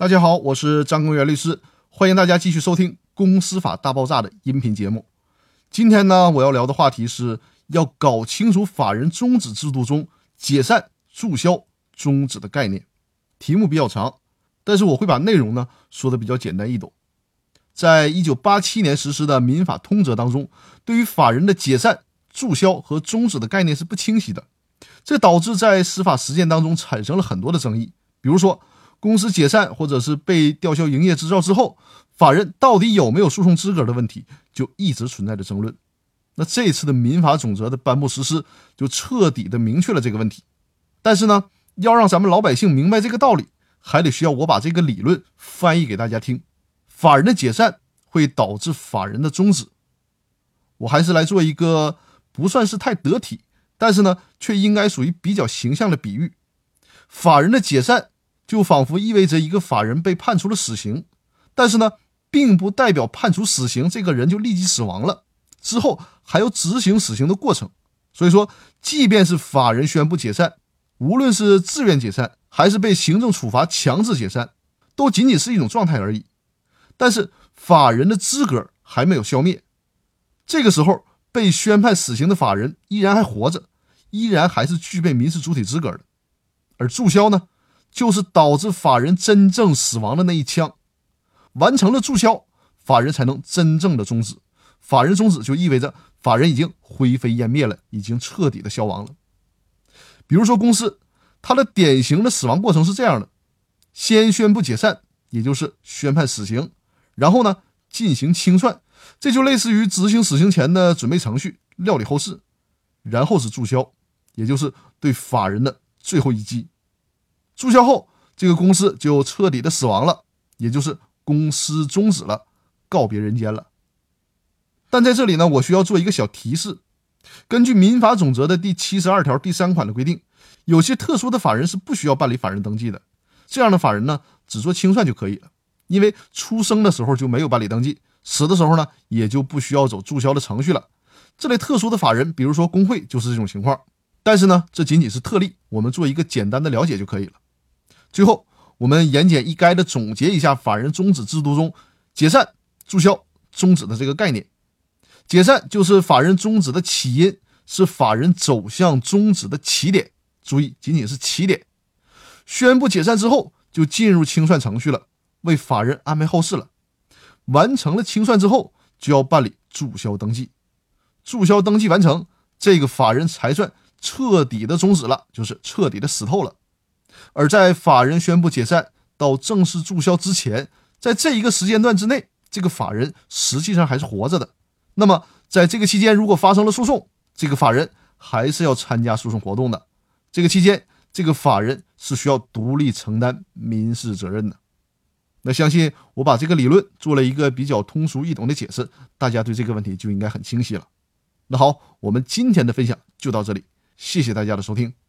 大家好，我是张公元律师，欢迎大家继续收听《公司法大爆炸》的音频节目。今天呢，我要聊的话题是要搞清楚法人终止制度中解散、注销、终止的概念。题目比较长，但是我会把内容呢说的比较简单易懂。在一九八七年实施的民法通则当中，对于法人的解散、注销和终止的概念是不清晰的，这导致在司法实践当中产生了很多的争议，比如说。公司解散或者是被吊销营业执照之后，法人到底有没有诉讼资格的问题，就一直存在着争论。那这次的民法总则的颁布实施，就彻底的明确了这个问题。但是呢，要让咱们老百姓明白这个道理，还得需要我把这个理论翻译给大家听。法人的解散会导致法人的终止。我还是来做一个不算是太得体，但是呢，却应该属于比较形象的比喻：法人的解散。就仿佛意味着一个法人被判处了死刑，但是呢，并不代表判处死刑这个人就立即死亡了，之后还有执行死刑的过程。所以说，即便是法人宣布解散，无论是自愿解散还是被行政处罚强制解散，都仅仅是一种状态而已。但是法人的资格还没有消灭，这个时候被宣判死刑的法人依然还活着，依然还是具备民事主体资格的。而注销呢？就是导致法人真正死亡的那一枪，完成了注销，法人才能真正的终止。法人终止就意味着法人已经灰飞烟灭了，已经彻底的消亡了。比如说公司，它的典型的死亡过程是这样的：先宣布解散，也就是宣判死刑，然后呢进行清算，这就类似于执行死刑前的准备程序，料理后事，然后是注销，也就是对法人的最后一击。注销后，这个公司就彻底的死亡了，也就是公司终止了，告别人间了。但在这里呢，我需要做一个小提示：根据民法总则的第七十二条第三款的规定，有些特殊的法人是不需要办理法人登记的。这样的法人呢，只做清算就可以了，因为出生的时候就没有办理登记，死的时候呢，也就不需要走注销的程序了。这类特殊的法人，比如说工会，就是这种情况。但是呢，这仅仅是特例，我们做一个简单的了解就可以了。最后，我们言简意赅地总结一下法人终止制度中解散、注销、终止的这个概念。解散就是法人终止的起因，是法人走向终止的起点。注意，仅仅是起点。宣布解散之后，就进入清算程序了，为法人安排后事了。完成了清算之后，就要办理注销登记。注销登记完成，这个法人才算彻底的终止了，就是彻底的死透了。而在法人宣布解散到正式注销之前，在这一个时间段之内，这个法人实际上还是活着的。那么，在这个期间，如果发生了诉讼，这个法人还是要参加诉讼活动的。这个期间，这个法人是需要独立承担民事责任的。那相信我把这个理论做了一个比较通俗易懂的解释，大家对这个问题就应该很清晰了。那好，我们今天的分享就到这里，谢谢大家的收听。